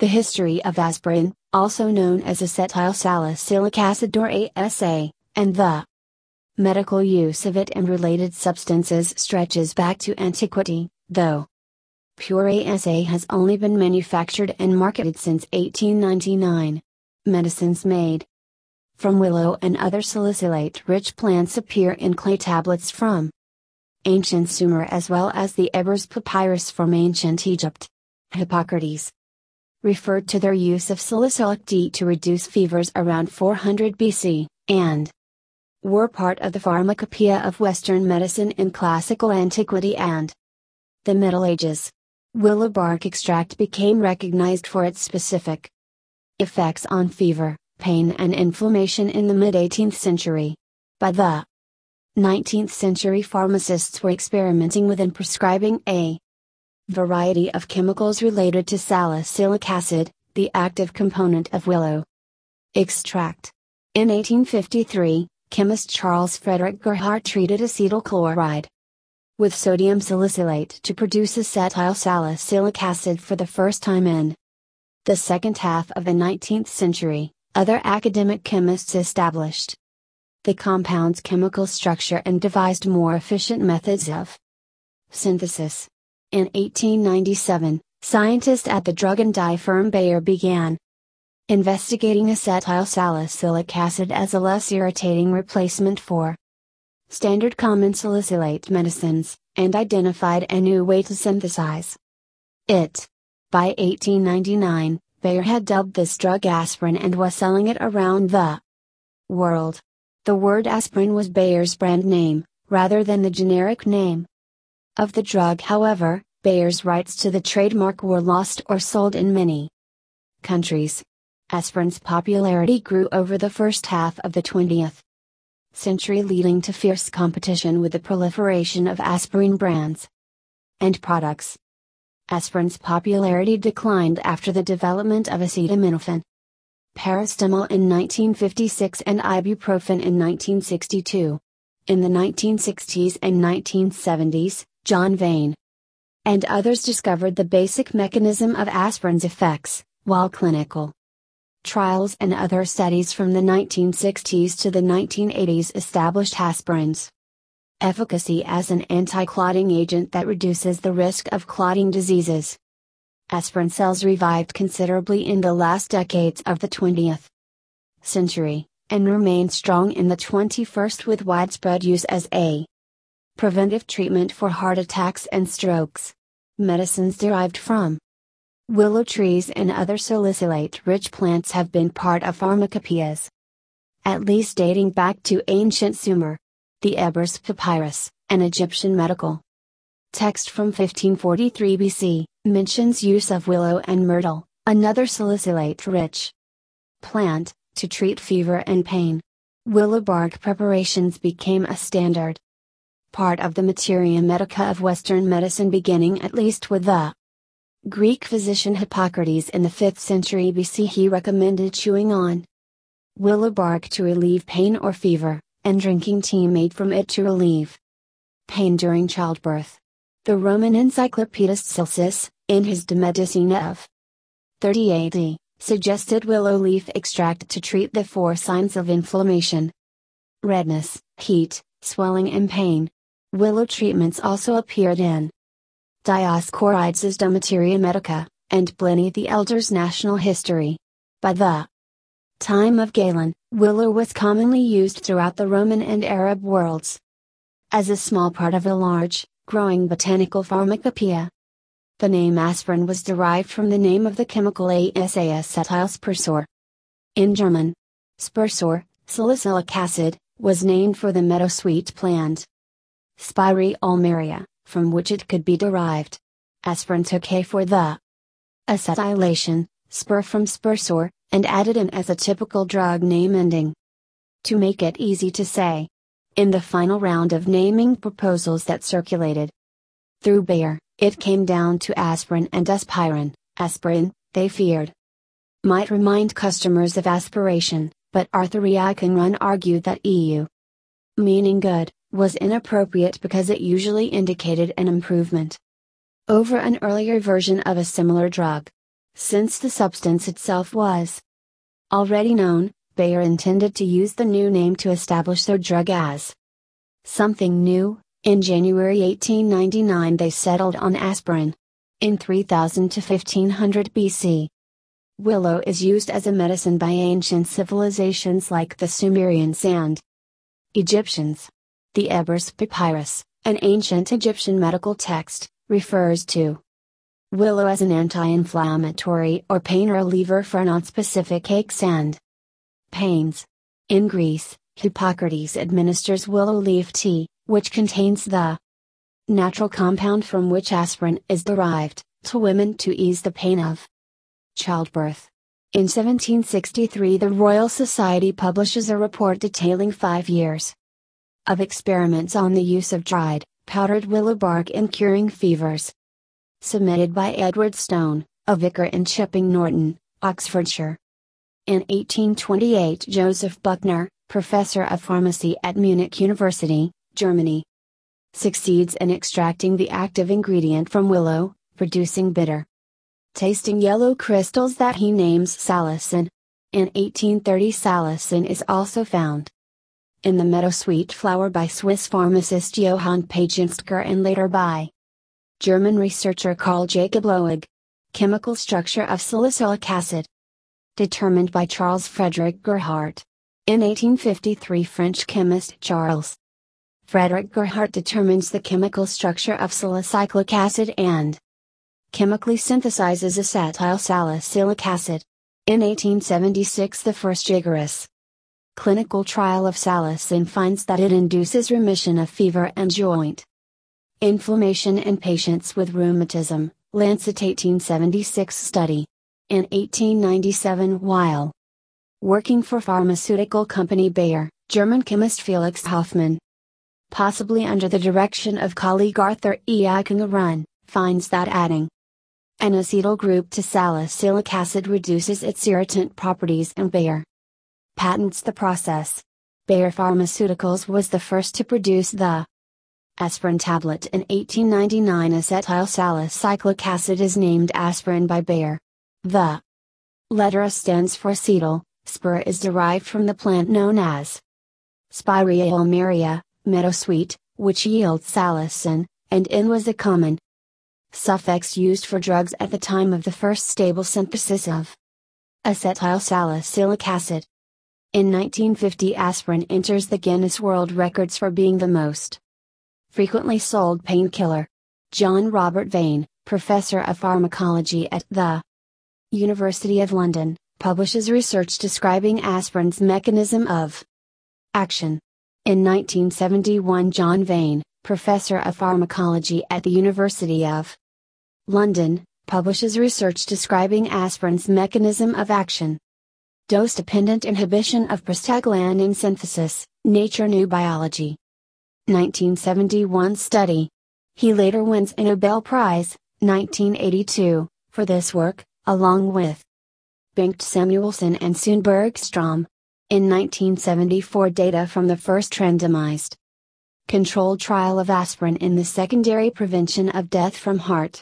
The history of aspirin, also known as acetyl salicylic acid or ASA, and the medical use of it and related substances stretches back to antiquity, though. Pure ASA has only been manufactured and marketed since 1899. Medicines made from willow and other salicylate rich plants appear in clay tablets from ancient Sumer as well as the Ebers papyrus from ancient Egypt. Hippocrates referred to their use of salicylic D to reduce fevers around 400 BC, and were part of the pharmacopoeia of Western medicine in classical antiquity and the Middle Ages. Willow bark extract became recognized for its specific effects on fever, pain, and inflammation in the mid 18th century. By the 19th century, pharmacists were experimenting with and prescribing a variety of chemicals related to salicylic acid, the active component of willow extract. In 1853, chemist Charles Frederick Gerhardt treated acetyl chloride with sodium salicylate to produce acetyl salicylic acid for the first time in the second half of the 19th century. Other academic chemists established the compound's chemical structure and devised more efficient methods of synthesis. In 1897, scientists at the drug and dye firm Bayer began investigating acetyl salicylic acid as a less irritating replacement for standard common salicylate medicines, and identified a new way to synthesize it. By 1899, Bayer had dubbed this drug aspirin and was selling it around the world. The word aspirin was Bayer's brand name, rather than the generic name of the drug. However, Bayer's rights to the trademark were lost or sold in many countries. Aspirin's popularity grew over the first half of the 20th century, leading to fierce competition with the proliferation of aspirin brands and products. Aspirin's popularity declined after the development of acetaminophen, paracetamol in 1956, and ibuprofen in 1962. In the 1960s and 1970s, John Vane and others discovered the basic mechanism of aspirin's effects, while clinical trials and other studies from the 1960s to the 1980s established aspirin's efficacy as an anti-clotting agent that reduces the risk of clotting diseases. Aspirin sales revived considerably in the last decades of the 20th century, and remain strong in the 21st with widespread use as a preventive treatment for heart attacks and strokes. Medicines derived from willow trees and other salicylate rich plants have been part of pharmacopoeias. At least dating back to ancient Sumer. The Ebers Papyrus, an Egyptian medical text from 1543 BC, mentions use of willow and myrtle, another salicylate rich plant, to treat fever and pain. Willow bark preparations became a standard part of the materia medica of Western medicine beginning at least with the Greek physician Hippocrates in the 5th century BC. He recommended chewing on willow bark to relieve pain or fever, and drinking tea made from it to relieve pain during childbirth. The Roman encyclopedist Celsus, in his De Medicina of 30 AD, suggested willow leaf extract to treat the four signs of inflammation redness, heat, swelling, and pain. Willow treatments also appeared in Dioscorides' De Materia Medica, and Pliny the Elder's Natural History. By the time of Galen, willow was commonly used throughout the Roman and Arab worlds. As a small part of a large, growing botanical pharmacopoeia. The name aspirin was derived from the name of the chemical ASA Acetylspirsäure. In German, Spirsäure, salicylic acid, was named for the meadowsweet plant. Spiraea ulmaria, from which it could be derived. Aspirin took A for the acetylation, spur from Spirsäure, and added an as a typical drug name ending. To make it easy to say. In the final round of naming proposals that circulated through Bayer, it came down to aspirin and Euspirin. Aspirin, they feared, might remind customers of aspiration, but Arthur Run argued that EU, meaning good, was inappropriate because it usually indicated an improvement over an earlier version of a similar drug. since the substance itself was already known, Bayer intended to use the new name to establish their drug as something new. In January 1899, they settled on aspirin. In 3000 to 1500 BC, willow is used as a medicine by ancient civilizations like the Sumerians and Egyptians. The Ebers Papyrus, an ancient Egyptian medical text, refers to willow as an anti-inflammatory or pain reliever for non-specific aches and pains. In Greece, Hippocrates administers willow leaf tea, which contains the natural compound from which aspirin is derived, to women to ease the pain of childbirth. In 1763, the Royal Society publishes a report detailing five years of experiments on the use of dried, powdered willow bark in curing fevers. Submitted by Edward Stone, a vicar in Chipping Norton, Oxfordshire. In 1828, Joseph Buchner, professor of pharmacy at Munich University, Germany, succeeds in extracting the active ingredient from willow, producing bitter, tasting yellow crystals that he names salicin. In 1830 salicin is also found in the meadowsweet flower by Swiss pharmacist Johann Pagenstecher and later by German researcher Carl Jacob Loewig. Chemical structure of salicylic acid determined by Charles Frederick Gerhardt. In 1853 French chemist Charles Frederick Gerhardt determines the chemical structure of salicylic acid and chemically synthesizes acetyl salicylic acid. In 1876 the first rigorous clinical trial of salicin finds that it induces remission of fever and joint inflammation in patients with rheumatism, Lancet 1876 study. In 1897 while working for pharmaceutical company Bayer, German chemist Felix Hoffmann, possibly under the direction of colleague Arthur E. Eichengrun, finds that adding an acetyl group to salicylic acid reduces its irritant properties and Bayer patents the process. Bayer Pharmaceuticals was the first to produce the aspirin tablet in 1899. Acetyl salicylic acid is named aspirin by Bayer. The letter S stands for acetyl, spur is derived from the plant known as Spirea ulmaria, meadowsweet, which yields salicin, and in was a common suffix used for drugs at the time of the first stable synthesis of acetyl salicylic acid. In 1950, aspirin enters the Guinness World Records for being the most frequently sold painkiller. John Robert Vane, professor of pharmacology at the University of London, publishes research describing aspirin's mechanism of action. In 1971, John Vane, professor of pharmacology at the University of London, publishes research describing aspirin's mechanism of action. Dose dependent inhibition of prostaglandin synthesis, Nature New Biology. 1971 study. He later wins a Nobel Prize, 1982, for this work, along with Bengt Samuelsson and Sune Bergstrom. In 1974 data from the first randomized controlled trial of aspirin in the secondary prevention of death from heart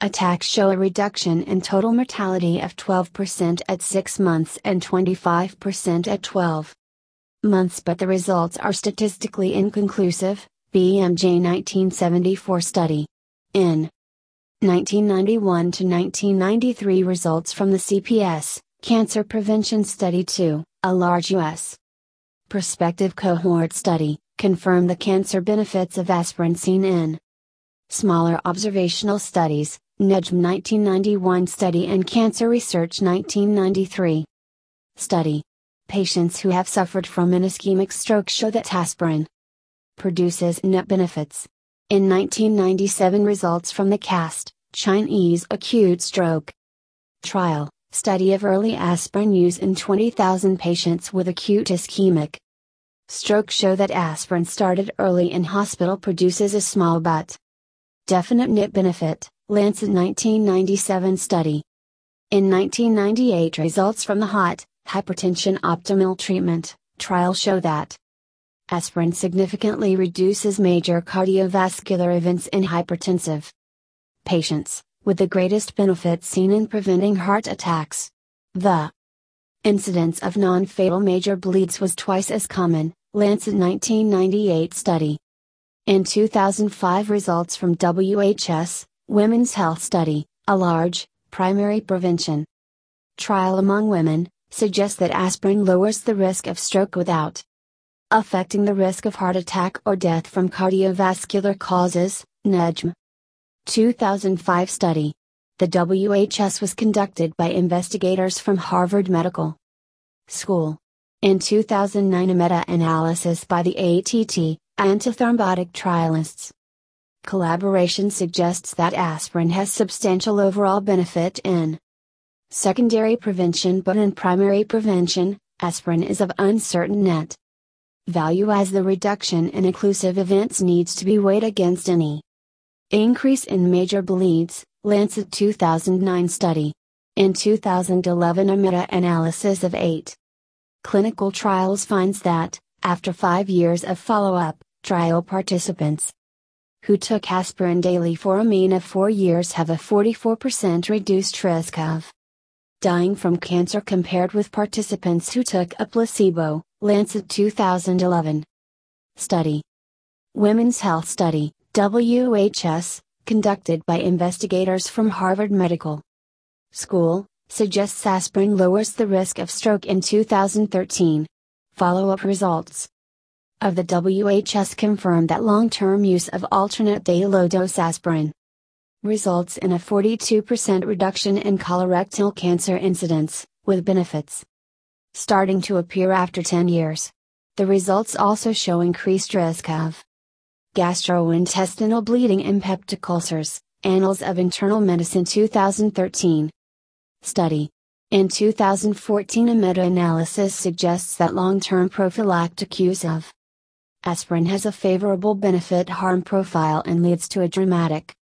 attacks show a reduction in total mortality of 12% at 6 months and 25% at 12 months, but the results are statistically inconclusive. BMJ 1974 study. In 1991 to 1993 results from the CPS, Cancer Prevention Study 2, a large U.S. prospective cohort study, confirm the cancer benefits of aspirin seen in smaller observational studies, NEJM 1991 study and Cancer Research 1993 study. Patients who have suffered from an ischemic stroke show that aspirin produces net benefits. In 1997 results from the CAST, Chinese acute stroke trial, study of early aspirin use in 20,000 patients with acute ischemic stroke show that aspirin started early in hospital produces a small but definite net benefit. Lancet 1997 study. In 1998 results from the HOT, Hypertension Optimal Treatment, trial show that aspirin significantly reduces major cardiovascular events in hypertensive patients, with the greatest benefit seen in preventing heart attacks. The incidence of non fatal major bleeds was twice as common, Lancet 1998 study. In 2005, results from WHS, Women's Health Study, a large, primary prevention trial among women, suggests that aspirin lowers the risk of stroke without affecting the risk of heart attack or death from cardiovascular causes, NEJM. 2005 study. The WHS was conducted by investigators from Harvard Medical School. In 2009, a meta analysis by the ATT, antithrombotic trialists. Collaboration suggests that aspirin has substantial overall benefit in secondary prevention but in primary prevention, aspirin is of uncertain net value as the reduction in occlusive events needs to be weighed against any increase in major bleeds, Lancet 2009 study. In 2011 a meta-analysis of eight clinical trials finds that, after five years of follow-up, trial participants who took aspirin daily for a mean of four years have a 44% reduced risk of dying from cancer compared with participants who took a placebo, Lancet 2011. Study Women's Health Study, WHS, conducted by investigators from Harvard Medical School, suggests aspirin lowers the risk of stroke in 2013. Follow up results of the WHS confirm that long term use of alternate day low dose aspirin results in a 42% reduction in colorectal cancer incidence, with benefits starting to appear after 10 years. The results also show increased risk of gastrointestinal bleeding and peptic ulcers, Annals of Internal Medicine 2013. Study. In 2014, a meta analysis suggests that long term prophylactic use of aspirin has a favorable benefit harm profile and leads to a dramatic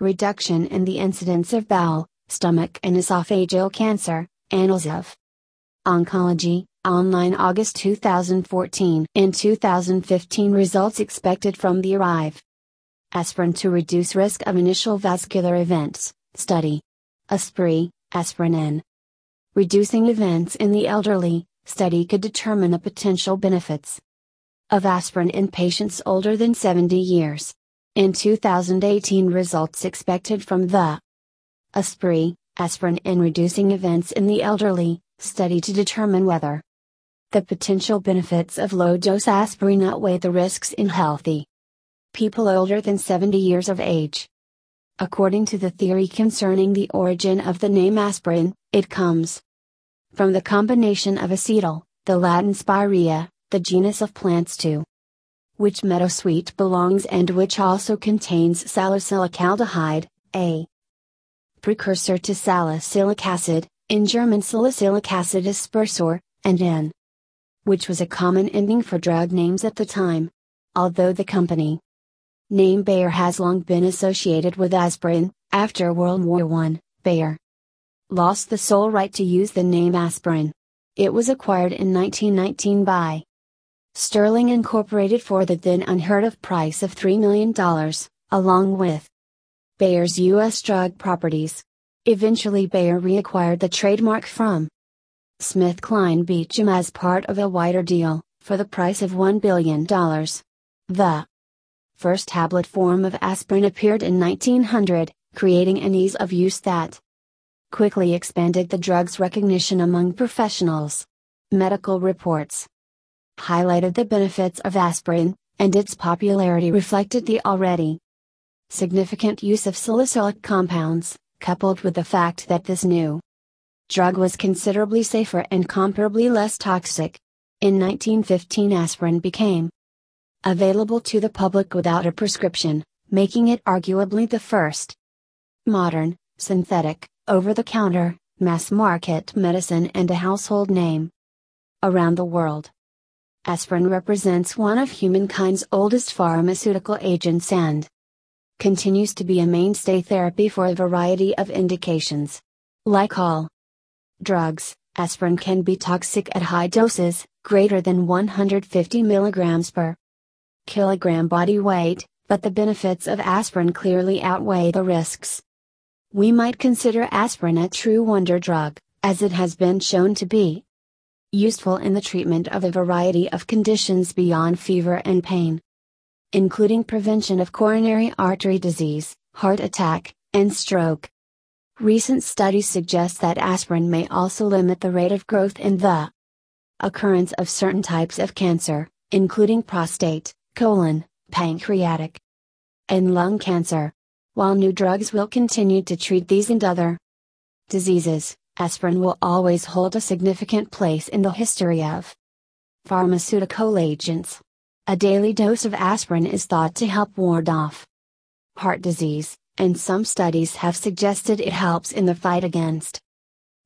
reduction in the incidence of bowel, stomach, and esophageal cancer, Annals of Oncology, online August 2014. In 2015, results expected from the ARRIVE Aspirin to reduce risk of initial vascular events, study. ASPREE, aspirin. Reducing events in the elderly, study could determine the potential benefits of aspirin in patients older than 70 years. In 2018 results expected from the ASPREE, aspirin in reducing events in the elderly, study to determine whether the potential benefits of low dose aspirin outweigh the risks in healthy people older than 70 years of age. According to the theory concerning the origin of the name aspirin, it comes from the combination of acetyl, the Latin spirea, the genus of plants to which meadowsweet belongs and which also contains salicylic aldehyde, a precursor to salicylic acid, in German salicylic acid aspersor, and N, which was a common ending for drug names at the time. Although the company name Bayer has long been associated with aspirin, after World War I, Bayer lost the sole right to use the name aspirin. It was acquired in 1919 by Sterling Incorporated for the then unheard of price of $3 million, along with Bayer's U.S. drug properties. Eventually, Bayer reacquired the trademark from SmithKline Beecham as part of a wider deal, for the price of $1 billion. The first tablet form of aspirin appeared in 1900, creating an ease of use that quickly expanded the drug's recognition among professionals. Medical reports highlighted the benefits of aspirin, and its popularity reflected the already significant use of salicylic compounds, coupled with the fact that this new drug was considerably safer and comparably less toxic. In 1915, aspirin became available to the public without a prescription, making it arguably the first modern, synthetic, over the counter, mass market medicine and a household name around the world. Aspirin represents one of humankind's oldest pharmaceutical agents and continues to be a mainstay therapy for a variety of indications. Like all drugs, aspirin can be toxic at high doses, greater than 150 mg per kilogram body weight, but the benefits of aspirin clearly outweigh the risks. we might consider aspirin a true wonder drug, as it has been shown to be useful in the treatment of a variety of conditions beyond fever and pain, including prevention of coronary artery disease, heart attack, and stroke. Recent studies suggest that aspirin may also limit the rate of growth in the occurrence of certain types of cancer, including prostate, colon, pancreatic, and lung cancer. While new drugs will continue to treat these and other diseases, aspirin will always hold a significant place in the history of pharmaceutical agents. A daily dose of aspirin is thought to help ward off heart disease, and some studies have suggested it helps in the fight against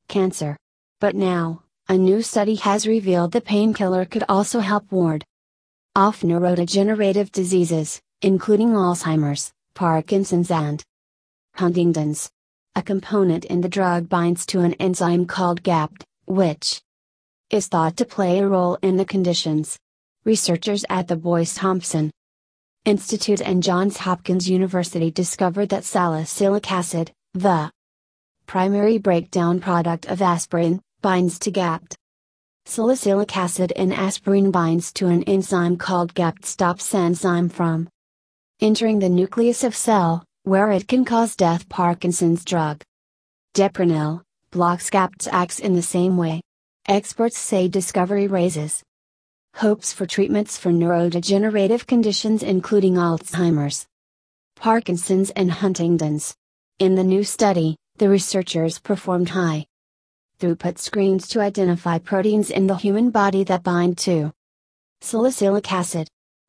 cancer. But now, a new study has revealed the painkiller could also help ward off neurodegenerative diseases, including Alzheimer's, Parkinson's, and Huntington's. A component in the drug binds to an enzyme called GAPDH, which is thought to play a role in the conditions. Researchers at the Boyce Thompson Institute and Johns Hopkins University discovered that salicylic acid, the primary breakdown product of aspirin, binds to GAPDH. Salicylic acid in aspirin binds to an enzyme called GAPDH stops enzyme from entering the nucleus of cell, where it can cause death. Parkinson's drug Deprenyl blocks GAPDH acts in the same way. Experts say discovery raises hopes for treatments for neurodegenerative conditions including Alzheimer's, Parkinson's, and Huntington's. In the new study, the researchers performed high throughput screens to identify proteins in the human body that bind to salicylic acid.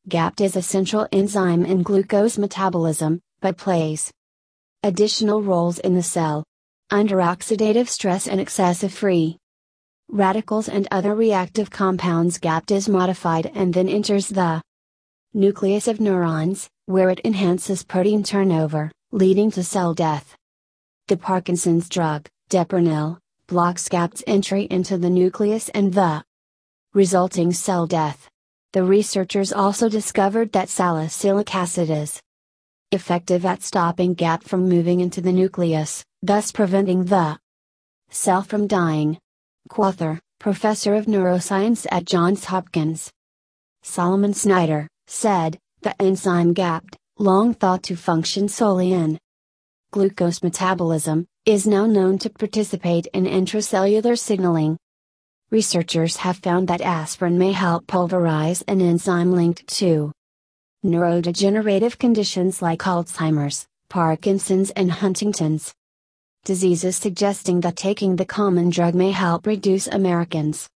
GAPDH is a central enzyme in glucose metabolism, but plays additional roles in the cell. Under oxidative stress and excessive free radicals and other reactive compounds GAPDH is modified and then enters the nucleus of neurons, where it enhances protein turnover, leading to cell death. The Parkinson's drug, Deprenyl, blocks GAPDH's entry into the nucleus and the resulting cell death. The researchers also discovered that salicylic acid is effective at stopping GAP from moving into the nucleus, thus preventing the cell from dying. Quather, professor of neuroscience at Johns Hopkins. Solomon Snyder, said, the enzyme GAPDH, long thought to function solely in glucose metabolism, is now known to participate in intracellular signaling. Researchers have found that aspirin may help pulverize an enzyme linked to neurodegenerative conditions like Alzheimer's, Parkinson's, and Huntington's diseases suggesting that taking the common drug may help reduce Americans'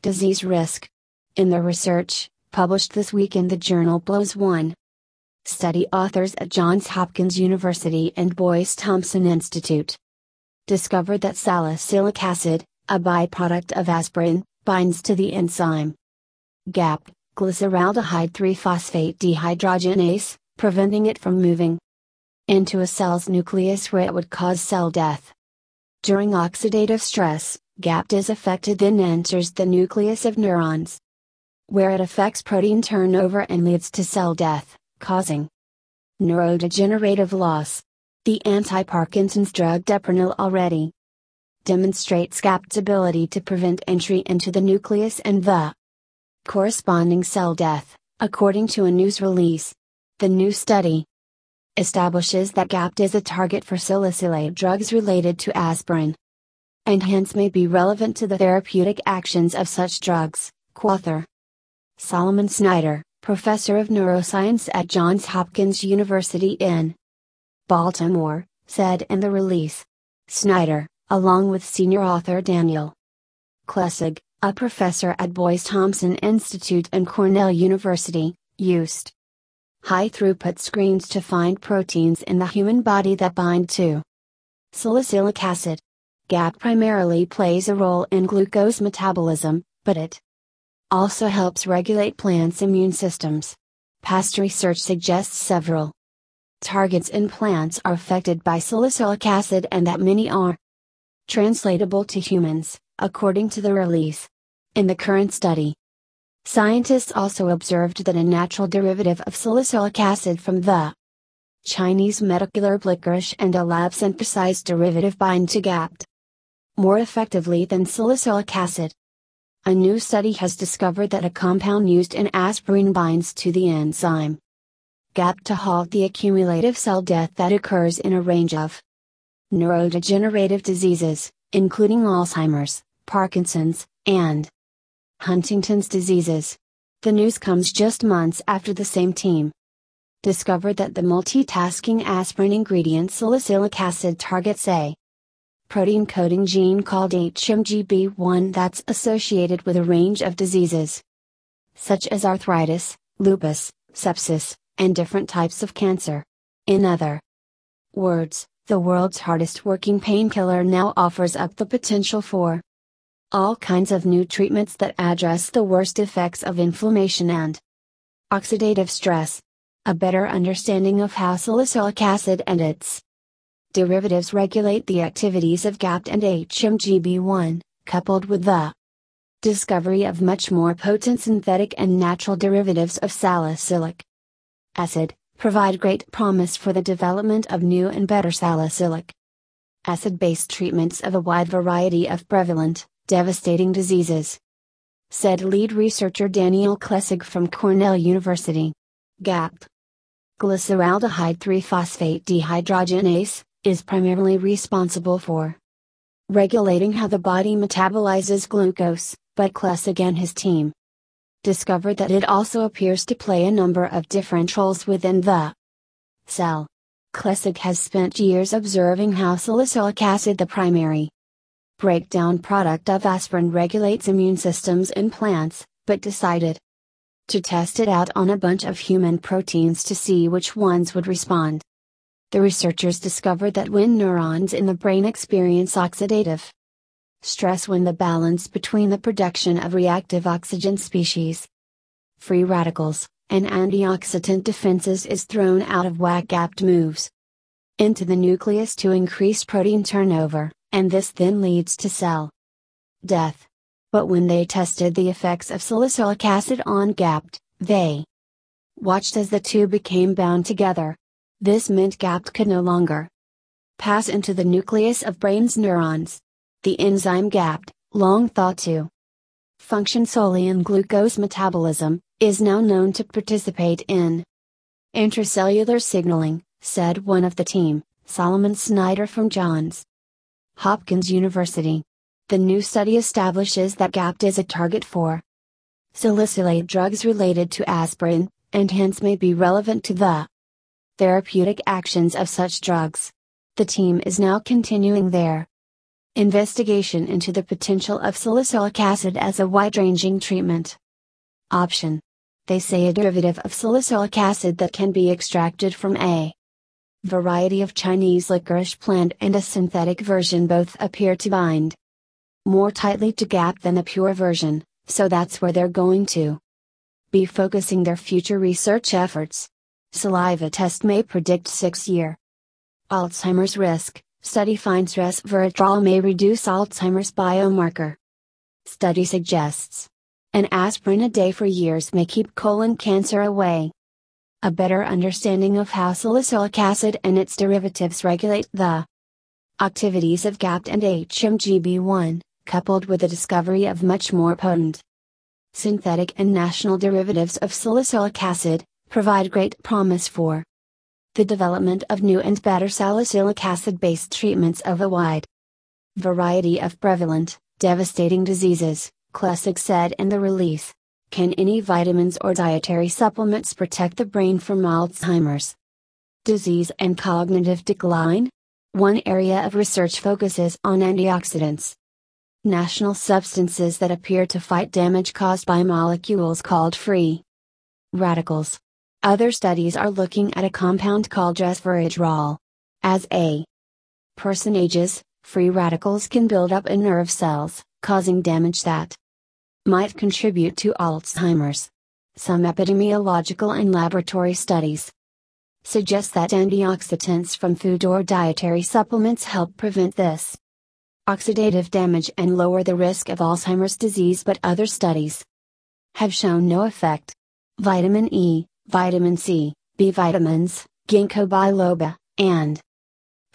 disease risk. In their research, published this week in the journal PLOS One, study authors at Johns Hopkins University and Boyce Thompson Institute discovered that salicylic acid, a byproduct of aspirin, binds to the enzyme GAP, glyceraldehyde 3 phosphate dehydrogenase, preventing it from moving into a cell's nucleus where it would cause cell death. During oxidative stress, GAPDH is affected then enters the nucleus of neurons, where it affects protein turnover and leads to cell death, causing neurodegenerative loss. The anti-Parkinson's drug Deprenyl already demonstrates GAPDH's ability to prevent entry into the nucleus and the corresponding cell death, according to a news release. The new study establishes that GAPDH is a target for salicylate drugs related to aspirin. And hence may be relevant to the therapeutic actions of such drugs, Quather. Solomon Snyder, professor of neuroscience at Johns Hopkins University in Baltimore, said in the release. Snyder, along with senior author Daniel Klessig, a professor at Boyce Thompson Institute and Cornell University, used high throughput screens to find proteins in the human body that bind to salicylic acid. GAP primarily plays a role in glucose metabolism, but it also helps regulate plants' immune systems. Past research suggests several targets in plants are affected by salicylic acid and that many are translatable to humans, according to the release. In the current study, Scientists also observed that a natural derivative of salicylic acid from the Chinese medical herb licorice and a lab synthesized derivative bind to GAPDH more effectively than salicylic acid. A new study has discovered that a compound used in aspirin binds to the enzyme GAPDH to halt the accumulative cell death that occurs in a range of neurodegenerative diseases, including Alzheimer's, Parkinson's, and Huntington's diseases. The news comes just months after the same team discovered that the multitasking aspirin ingredient salicylic acid targets a protein coding gene called HMGB1 that's associated with a range of diseases, such as arthritis, lupus, sepsis, and different types of cancer. In other words, the world's hardest working painkiller now offers up the potential for all kinds of new treatments that address the worst effects of inflammation and oxidative stress. A better understanding of how salicylic acid and its derivatives regulate the activities of GAPDH and HMGB1, coupled with the discovery of much more potent synthetic and natural derivatives of salicylic acid, provide great promise for the development of new and better salicylic acid based treatments of a wide variety of prevalent, devastating diseases. Said lead researcher Daniel Klessig from Cornell University. GAP Glyceraldehyde 3 phosphate dehydrogenase, is primarily responsible for regulating how the body metabolizes glucose, but Klessig and his team discovered that it also appears to play a number of different roles within the cell. Klessig has spent years observing how salicylic acid, the primary breakdown product of aspirin, regulates immune systems in plants, but decided to test it out on a bunch of human proteins to see which ones would respond the researchers discovered that when neurons in the brain experience oxidative stress when the balance between the production of reactive oxygen species, free radicals, and antioxidant defenses is thrown out of whack GAPDH moves into the nucleus to increase protein turnover, and this then leads to cell death. But when they tested the effects of salicylic acid on GAPDH, they watched as the two became bound together, this meant GAPDH could no longer pass into the nucleus of brain's neurons. The enzyme GAPDH, long thought to function solely in glucose metabolism, is now known to participate in intracellular signaling, said one of the team, Solomon Snyder from Johns Hopkins University. The new study establishes that GAPDH is a target for salicylate drugs related to aspirin, and hence may be relevant to the therapeutic actions of such drugs. The team is now continuing their investigation into the potential of salicylic acid as a wide ranging treatment option. They say a derivative of salicylic acid that can be extracted from a variety of Chinese licorice plant and a synthetic version both appear to bind more tightly to GAPDH than the pure version, so that's where they're going to be focusing their future research efforts. Saliva test may predict 6 year Alzheimer's risk. Study finds resveratrol may reduce Alzheimer's biomarker. Study suggests an aspirin a day for years may keep colon cancer away. A better understanding of how salicylic acid and its derivatives regulate the activities of GAPDH and HMGB1, coupled with the discovery of much more potent synthetic and national derivatives of salicylic acid, provide great promise for the development of new and better salicylic acid based treatments of a wide variety of prevalent, devastating diseases, Klessig said in the release. Can any vitamins or dietary supplements protect the brain from Alzheimer's disease and cognitive decline? One area of research focuses on antioxidants. National substances that appear to fight damage caused by molecules called free radicals. Other studies are looking at a compound called resveratrol. As a person ages, free radicals can build up in nerve cells, causing damage that might contribute to Alzheimer's. Some epidemiological and laboratory studies suggest that antioxidants from food or dietary supplements help prevent this oxidative damage and lower the risk of Alzheimer's disease, but other studies have shown no effect. Vitamin E, vitamin C, B vitamins, ginkgo biloba, and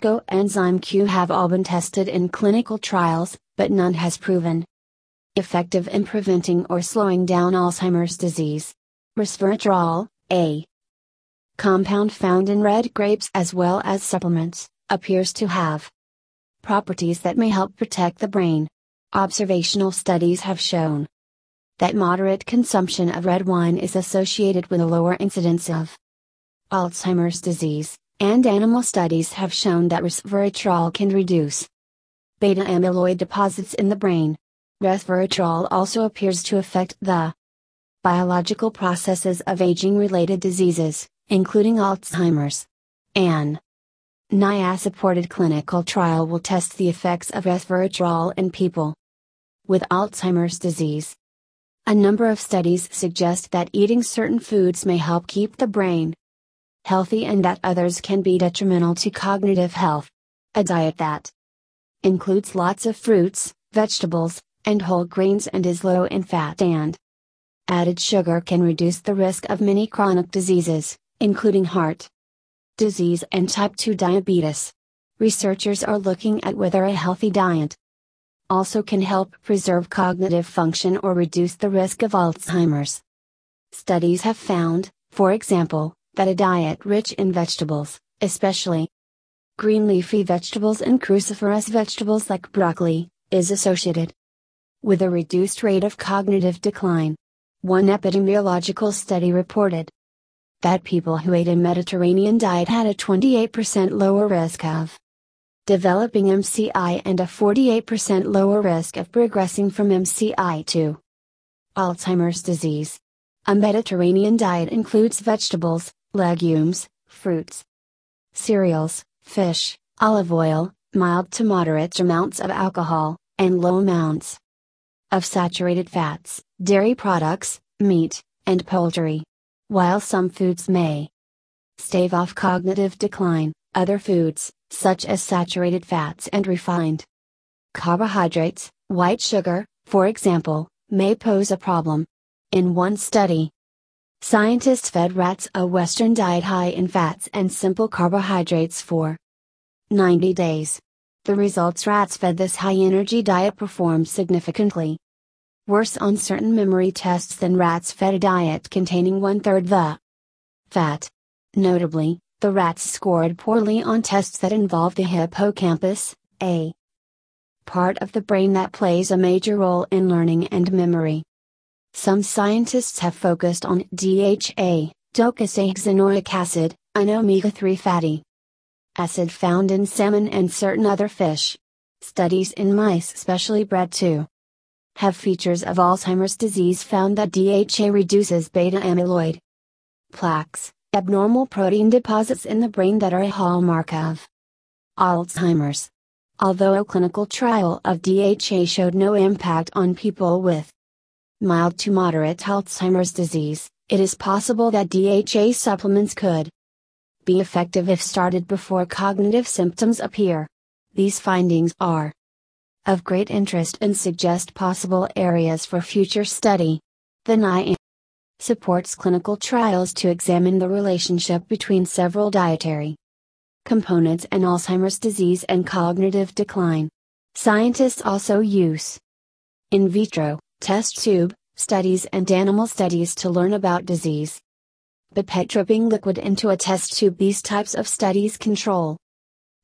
coenzyme Q have all been tested in clinical trials, but none has proven effective in preventing or slowing down Alzheimer's disease. Resveratrol, a compound found in red grapes as well as supplements, appears to have properties that may help protect the brain. Observational studies have shown that moderate consumption of red wine is associated with a lower incidence of Alzheimer's disease, and animal studies have shown that resveratrol can reduce beta amyloid deposits in the brain. Resveratrol also appears to affect the biological processes of aging related diseases, including Alzheimer's. An NIA supported clinical trial will test the effects of resveratrol in people with Alzheimer's disease. A number of studies suggest that eating certain foods may help keep the brain healthy and that others can be detrimental to cognitive health. A diet that includes lots of fruits, vegetables, and whole grains and is low in fat and added sugar can reduce the risk of many chronic diseases, including heart disease and type 2 diabetes. Researchers are looking at whether a healthy diet also can help preserve cognitive function or reduce the risk of Alzheimer's. Studies have found, for example, that a diet rich in vegetables, especially green leafy vegetables and cruciferous vegetables like broccoli, is associated with a reduced rate of cognitive decline. One epidemiological study reported that people who ate a Mediterranean diet had a 28% lower risk of developing MCI and a 48% lower risk of progressing from MCI to Alzheimer's disease. A Mediterranean diet includes vegetables, legumes, fruits, cereals, fish, olive oil, mild to moderate amounts of alcohol, and low amounts of saturated fats, dairy products, meat, and poultry. While some foods may stave off cognitive decline, other foods, such as saturated fats and refined carbohydrates, white sugar, for example, may pose a problem. In one study, scientists fed rats a Western diet high in fats and simple carbohydrates for 90 days. The results rats fed this high energy diet performed significantly worse on certain memory tests than rats fed a diet containing one third the fat. Notably, the rats scored poorly on tests that involved the hippocampus, a part of the brain that plays a major role in learning and memory. Some scientists have focused on DHA, docosahexaenoic acid, an omega 3 fatty acid found in salmon and certain other fish. Studies in mice specially bred to have features of Alzheimer's disease found that DHA reduces beta amyloid plaques, abnormal protein deposits in the brain that are a hallmark of Alzheimer's. Although a clinical trial of DHA showed no impact on people with mild to moderate Alzheimer's disease, it is possible that DHA supplements could be effective if started before cognitive symptoms appear. These findings are of great interest and suggest possible areas for future study. The NIA supports clinical trials to examine the relationship between several dietary components and Alzheimer's disease and cognitive decline. Scientists also use in vitro, test tube, studies and animal studies to learn about disease. Pipette dripping liquid into a test tube These types of studies control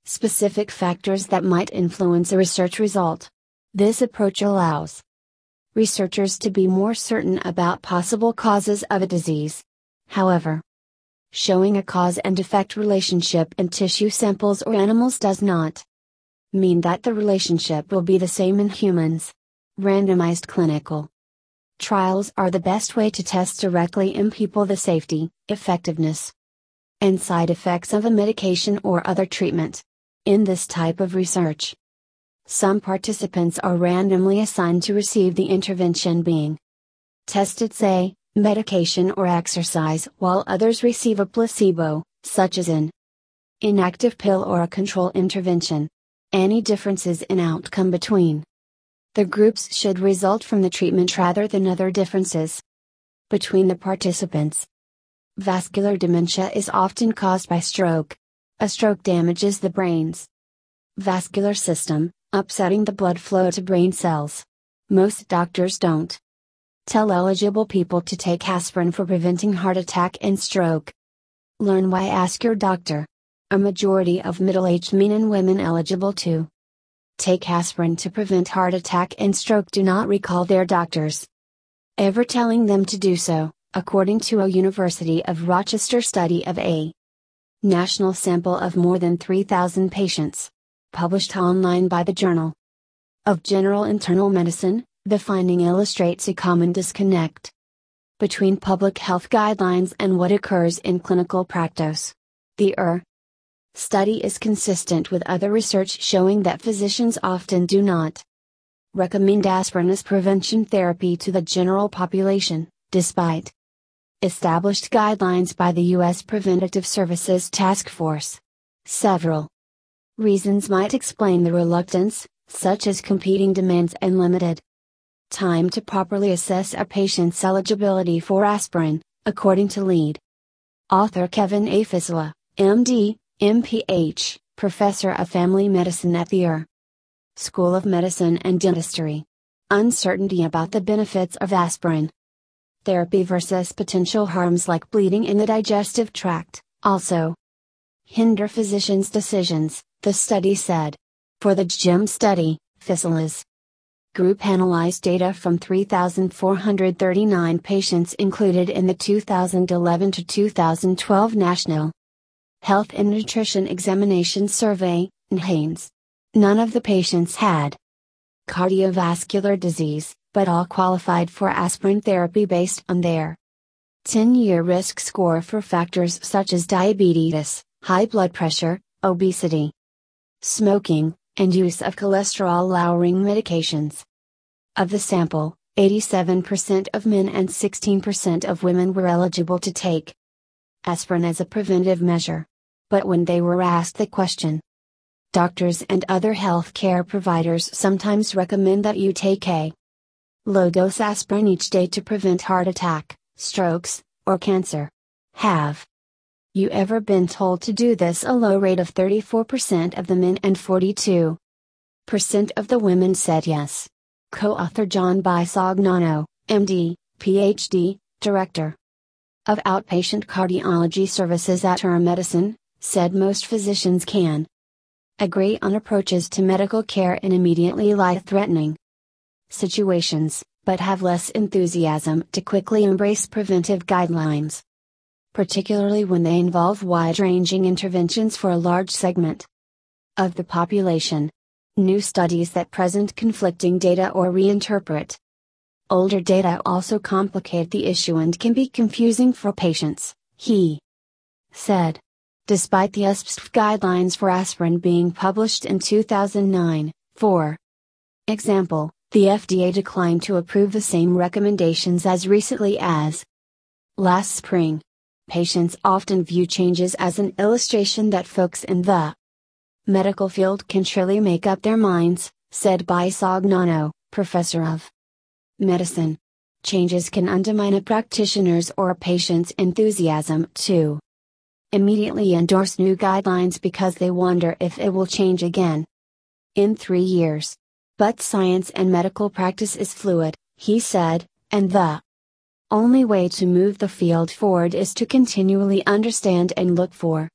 specific factors that might influence a research result. This approach allows researchers to be more certain about possible causes of a disease. However, showing a cause and effect relationship in tissue samples or animals does not mean that the relationship will be the same in humans. Randomized clinical trials are the best way to test directly in people the safety, effectiveness, and side effects of a medication or other treatment. In this type of research, some participants are randomly assigned to receive the intervention being tested, say, medication or exercise, while others receive a placebo, such as an inactive pill or a control intervention. Any differences in outcome between the groups should result from the treatment rather than other differences between the participants. Vascular dementia is often caused by stroke. A stroke damages the brain's vascular system, upsetting the blood flow to brain cells. Most doctors don't tell eligible people to take aspirin for preventing heart attack and stroke. Learn why ask your doctor. A majority of middle aged men and women eligible to take aspirin to prevent heart attack and stroke do not recall their doctors ever telling them to do so, according to a University of Rochester study of a national sample of more than 3,000 patients, published online by the Journal of General Internal Medicine, the finding illustrates a common disconnect between public health guidelines and what occurs in clinical practice. The ER study is consistent with other research showing that physicians often do not recommend aspirin as prevention therapy to the general population, despite established guidelines by the U.S. Preventative Services Task Force. Several reasons might explain the reluctance, such as competing demands and limited time to properly assess a patient's eligibility for aspirin, according to lead author Kevin A. Fiscella, MD, MPH, professor of family medicine at the ER. School of Medicine and Dentistry. Uncertainty about the benefits of aspirin. Therapy versus potential harms like bleeding in the digestive tract, also hinder physicians' decisions, the study said. For the GEM study, Fiscella's group analyzed data from 3,439 patients included in the 2011 to 2012 National Health and Nutrition Examination Survey, NHANES. None of the patients had cardiovascular disease, but all qualified for aspirin therapy based on their 10 year risk score for factors such as diabetes, high blood pressure, obesity, smoking, and use of cholesterol lowering medications. Of the sample, 87% of men and 16% of women were eligible to take aspirin as a preventive measure. But when they were asked the question, Doctors and other healthcare providers sometimes recommend that you take a low dose aspirin each day to prevent heart attack, strokes, or cancer. Have you ever been told to do this? A low rate of 34% of the men and 42% of the women said yes. Co author John Bisognano, MD, PhD, Director of Outpatient Cardiology Services at ER Medicine, said most physicians can agree on approaches to medical care in immediately life threatening situations, but have less enthusiasm to quickly embrace preventive guidelines. Particularly when they involve wide ranging interventions for a large segment of the population. New studies that present conflicting data or reinterpret older data also complicate the issue and can be confusing for patients, he said. Despite the USPSTF guidelines for aspirin being published in 2009, for example, the FDA declined to approve the same recommendations as recently as last spring. Patients often view changes as an illustration that folks in the medical field can surely make up their minds, said Bisognano, professor of medicine. Changes can undermine a practitioner's or a patient's enthusiasm to immediately endorse new guidelines because they wonder if it will change again. In three years. But science and medical practice is fluid, he said, and the only way to move the field forward is to continually understand and look for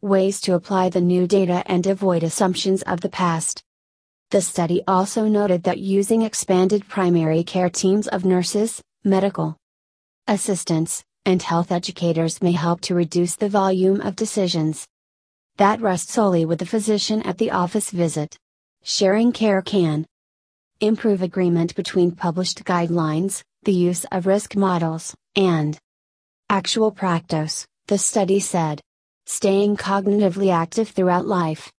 ways to apply the new data and avoid assumptions of the past. The study also noted that using expanded primary care teams of nurses, medical assistants, and health educators may help to reduce the volume of decisions that rest solely with the physician at the office visit. Sharing care can improve agreement between published guidelines, the use of risk models, and actual practice, the study said. Staying cognitively active throughout life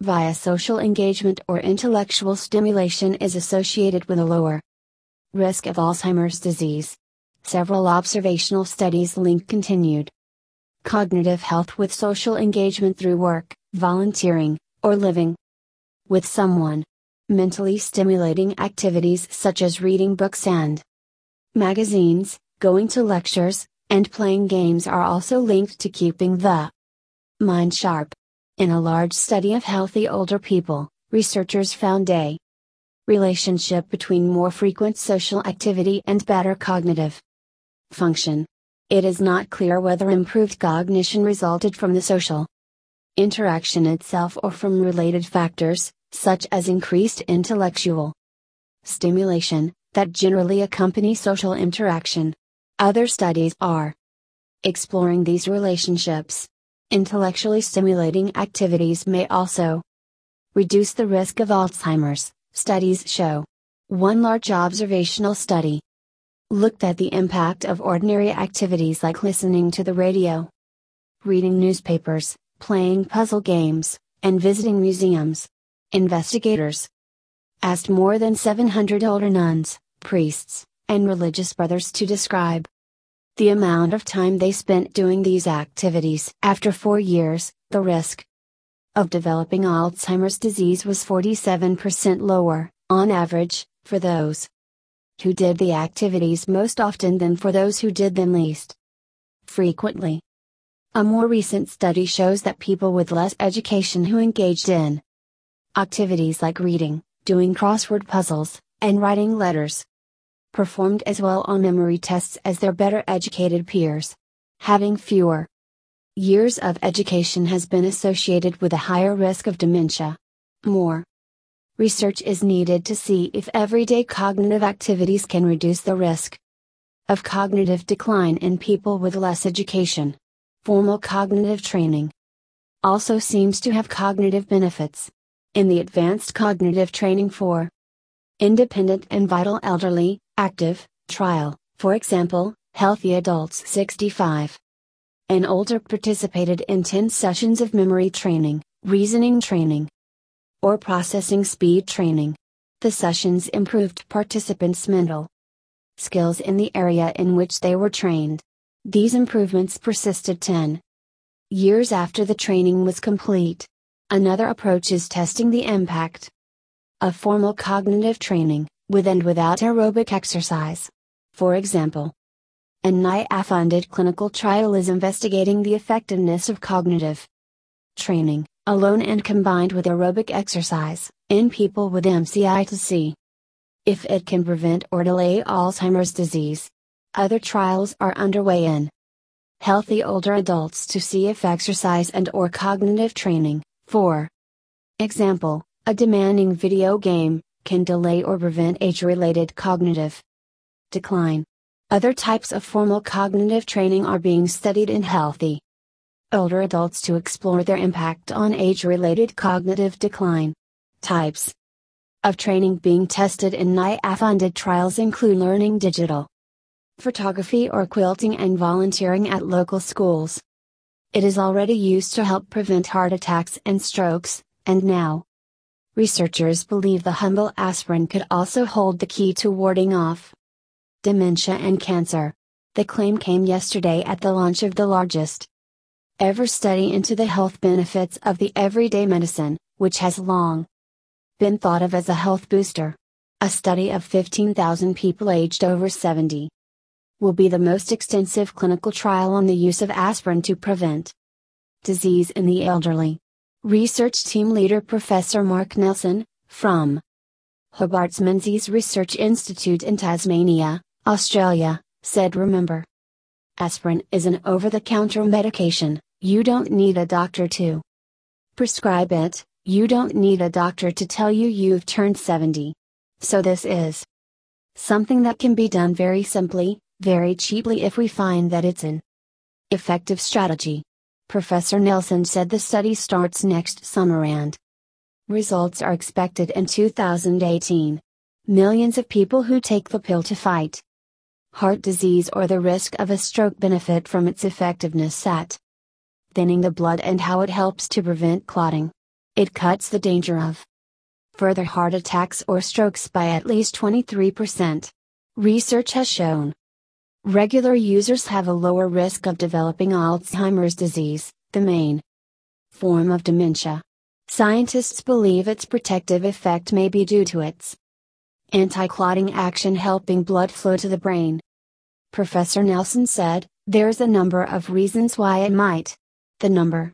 via social engagement or intellectual stimulation is associated with a lower risk of Alzheimer's disease. Several observational studies link continued cognitive health with social engagement through work, volunteering, or living with someone. Mentally stimulating activities such as reading books and magazines, going to lectures, and playing games are also linked to keeping the mind sharp. In a large study of healthy older people, researchers found a relationship between more frequent social activity and better cognitive function. It is not clear whether improved cognition resulted from the social interaction itself or from related factors, such as increased intellectual stimulation, that generally accompany social interaction. Other studies are exploring these relationships. Intellectually stimulating activities may also reduce the risk of Alzheimer's, studies show. One large observational study looked at the impact of ordinary activities like listening to the radio, reading newspapers, playing puzzle games, and visiting museums. Investigators asked more than 700 older nuns, priests, and religious brothers to describe the amount of time they spent doing these activities. After four years, the risk of developing Alzheimer's disease was 47% lower, on average, for those who did the activities most often than for those who did them least frequently. A more recent study shows that people with less education who engaged in activities like reading, doing crossword puzzles, and writing letters performed as well on memory tests as their better educated peers. Having fewer years of education has been associated with a higher risk of dementia. More research is needed to see if everyday cognitive activities can reduce the risk of cognitive decline in people with less education. Formal cognitive training also seems to have cognitive benefits. In the Advanced Cognitive Training for Independent and Vital Elderly, Active, trial, for example, healthy adults 65 and older participated in 10 sessions of memory training, reasoning training, or processing speed training. The sessions improved participants' mental skills in the area in which they were trained. These improvements persisted 10 years after the training was complete. Another approach is testing the impact of formal cognitive training, with and without aerobic exercise. For example, a NIA funded clinical trial is investigating the effectiveness of cognitive training, alone and combined with aerobic exercise, in people with MCI to see if it can prevent or delay Alzheimer's disease. Other trials are underway in healthy older adults to see if exercise and or cognitive training, for example, a demanding video game, can delay or prevent age-related cognitive decline. Other types of formal cognitive training are being studied in healthy older adults to explore their impact on age related cognitive decline. Types of training being tested in NIA funded trials include learning digital photography or quilting and volunteering at local schools. It is already used to help prevent heart attacks and strokes, and now, researchers believe the humble aspirin could also hold the key to warding off dementia and cancer. The claim came yesterday at the launch of the largest ever study into the health benefits of the everyday medicine, which has long been thought of as a health booster. A study of 15,000 people aged over 70 will be the most extensive clinical trial on the use of aspirin to prevent disease in the elderly. Research team leader Professor Mark Nelson, from Hobart's Menzies Research Institute in Tasmania, Australia, said Remember. Aspirin is an over the counter medication, you don't need a doctor to prescribe it, you don't need a doctor to tell you you've turned 70. So this is something that can be done very simply, very cheaply if we find that it's an effective strategy. Professor Nelson said the study starts next summer and results are expected in 2018. Millions of people who take the pill to fight heart disease or the risk of a stroke benefit from its effectiveness at thinning the blood and how it helps to prevent clotting. It cuts the danger of further heart attacks or strokes by at least 23%. Research has shown regular users have a lower risk of developing Alzheimer's disease, the main form of dementia. Scientists believe its protective effect may be due to its anti-clotting action helping blood flow to the brain. Professor Nelson said, There's a number of reasons why it might. The number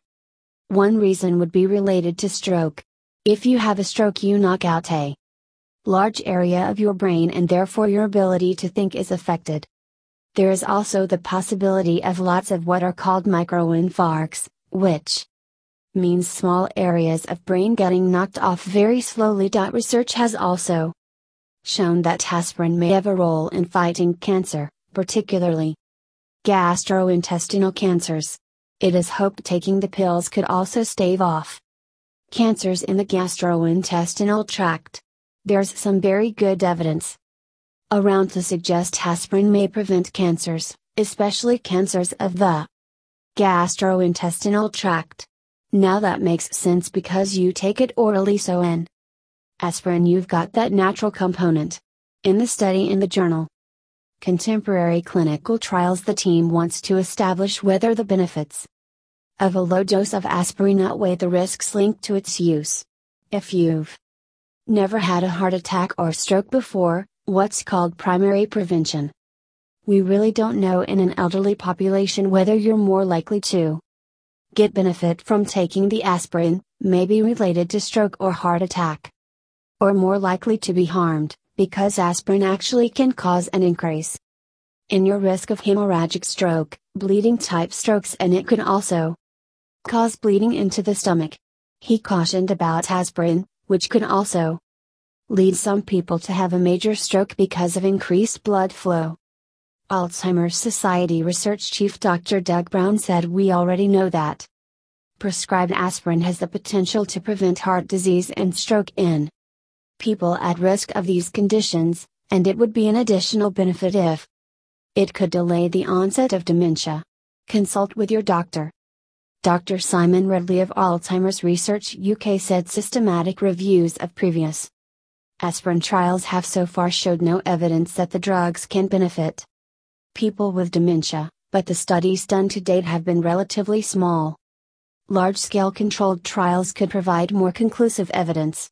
one reason would be related to stroke. If you have a stroke, you knock out a large area of your brain and therefore your ability to think is affected. There is also the possibility of lots of what are called microinfarcts, which means small areas of brain getting knocked off very slowly. Research has also shown that aspirin may have a role in fighting cancer, particularly gastrointestinal cancers. It is hoped taking the pills could also stave off cancers in the gastrointestinal tract. There's some very good evidence around to suggest aspirin may prevent cancers, especially cancers of the gastrointestinal tract. Now that makes sense because you take it orally so in aspirin you've got that natural component. In the study in the journal Contemporary Clinical Trials the team wants to establish whether the benefits of a low dose of aspirin outweigh the risks linked to its use. If you've never had a heart attack or stroke before, what's called primary prevention. We really don't know in an elderly population whether you're more likely to get benefit from taking the aspirin, may be related to stroke or heart attack. Or more likely to be harmed, because aspirin actually can cause an increase in your risk of hemorrhagic stroke, bleeding type strokes, and it could also cause bleeding into the stomach. He cautioned about aspirin, which could also lead some people to have a major stroke because of increased blood flow. Alzheimer's Society research chief Dr. Doug Brown said we already know that prescribed aspirin has the potential to prevent heart disease and stroke in people at risk of these conditions, and it would be an additional benefit if it could delay the onset of dementia. Consult with your doctor. Dr. Simon Ridley of Alzheimer's Research UK said systematic reviews of previous Aspirin trials have so far showed no evidence that the drugs can benefit people with dementia, but the studies done to date have been relatively small. Large scale controlled trials could provide more conclusive evidence.